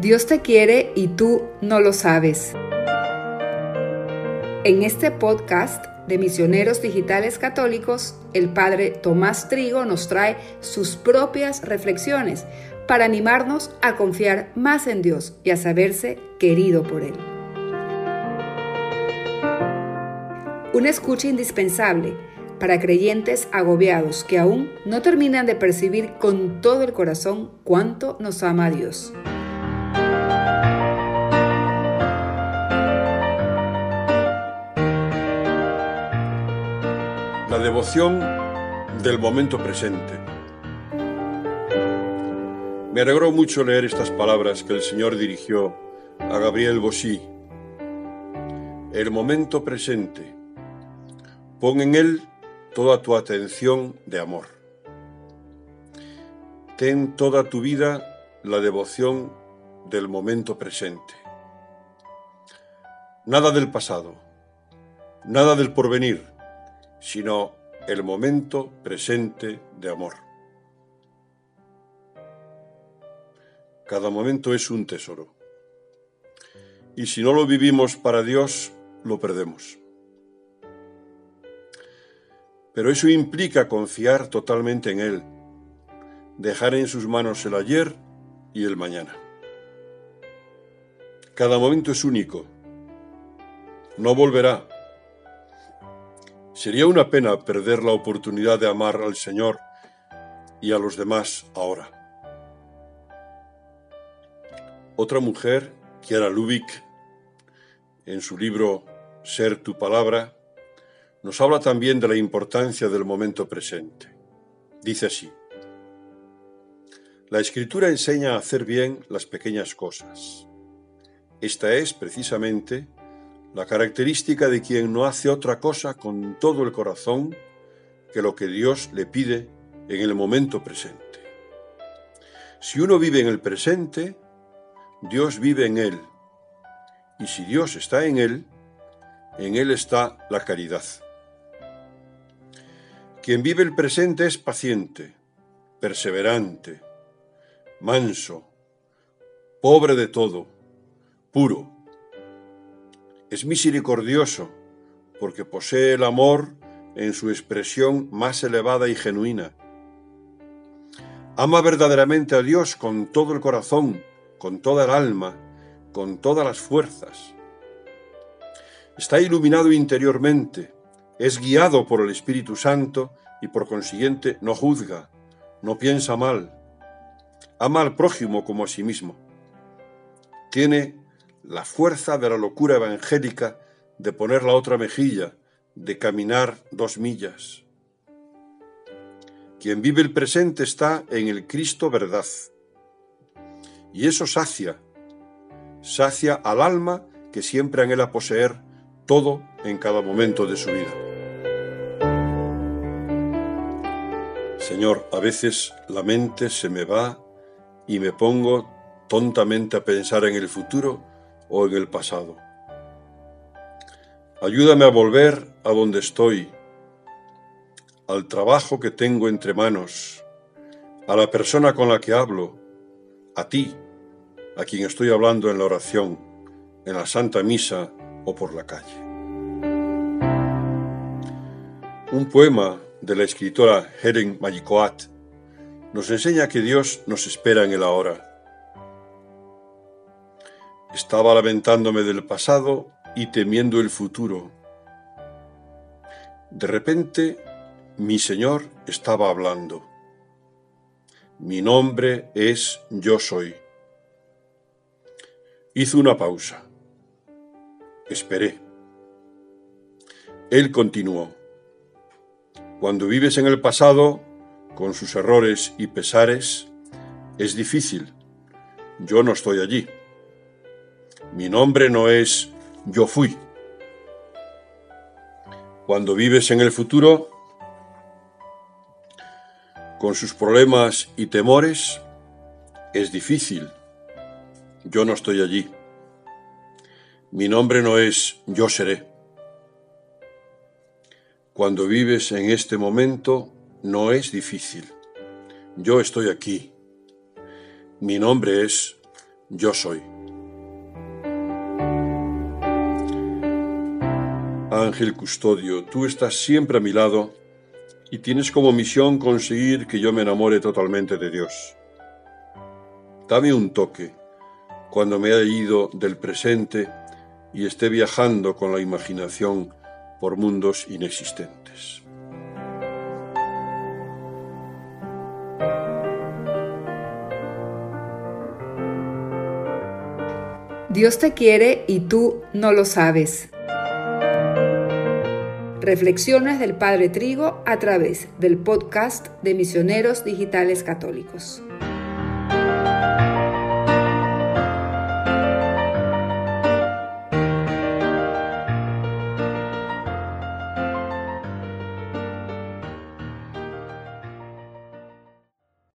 Dios te quiere y tú no lo sabes. En este podcast de Misioneros Digitales Católicos, el Padre Tomás Trigo nos trae sus propias reflexiones para animarnos a confiar más en Dios y a saberse querido por Él. Una escucha indispensable para creyentes agobiados que aún no terminan de percibir con todo el corazón cuánto nos ama Dios. La devoción del momento presente. Me alegró mucho leer estas palabras que el Señor dirigió a Gabriel Bosí. El momento presente. Pon en él toda tu atención de amor. Ten toda tu vida la devoción del momento presente. Nada del pasado, nada del porvenir, sino el momento presente de amor. Cada momento es un tesoro. Y si no lo vivimos para Dios, lo perdemos. Pero eso implica confiar totalmente en Él, dejar en sus manos el ayer y el mañana. Cada momento es único. No volverá. Sería una pena perder la oportunidad de amar al Señor y a los demás ahora. Otra mujer, Kiara Lubick, en su libro Ser tu palabra, nos habla también de la importancia del momento presente. Dice así, la escritura enseña a hacer bien las pequeñas cosas. Esta es, precisamente, la característica de quien no hace otra cosa con todo el corazón que lo que Dios le pide en el momento presente. Si uno vive en el presente, Dios vive en él. Y si Dios está en él, en él está la caridad. Quien vive el presente es paciente, perseverante, manso, pobre de todo, puro. Es misericordioso porque posee el amor en su expresión más elevada y genuina. Ama verdaderamente a Dios con todo el corazón, con toda el alma, con todas las fuerzas. Está iluminado interiormente, es guiado por el Espíritu Santo y por consiguiente no juzga, no piensa mal, ama al prójimo como a sí mismo. Tiene la fuerza de la locura evangélica de poner la otra mejilla, de caminar dos millas. Quien vive el presente está en el Cristo verdad. Y eso sacia, sacia al alma que siempre anhela poseer todo en cada momento de su vida. Señor, a veces la mente se me va y me pongo tontamente a pensar en el futuro o en el pasado. Ayúdame a volver a donde estoy, al trabajo que tengo entre manos, a la persona con la que hablo, a ti, a quien estoy hablando en la oración, en la Santa Misa o por la calle. Un poema de la escritora Helen Mayikoat nos enseña que Dios nos espera en el ahora. Estaba lamentándome del pasado y temiendo el futuro. De repente, mi Señor estaba hablando. Mi nombre es Yo Soy. Hizo una pausa. Esperé. Él continuó. Cuando vives en el pasado, con sus errores y pesares, es difícil. Yo no estoy allí. Mi nombre no es yo fui. Cuando vives en el futuro, con sus problemas y temores, es difícil. Yo no estoy allí. Mi nombre no es yo seré. Cuando vives en este momento no es difícil. Yo estoy aquí. Mi nombre es yo soy. Ángel custodio, tú estás siempre a mi lado y tienes como misión conseguir que yo me enamore totalmente de Dios. Dame un toque cuando me haya ido del presente y esté viajando con la imaginación por mundos inexistentes. Dios te quiere y tú no lo sabes. Reflexiones del Padre Trigo a través del podcast de Misioneros Digitales Católicos.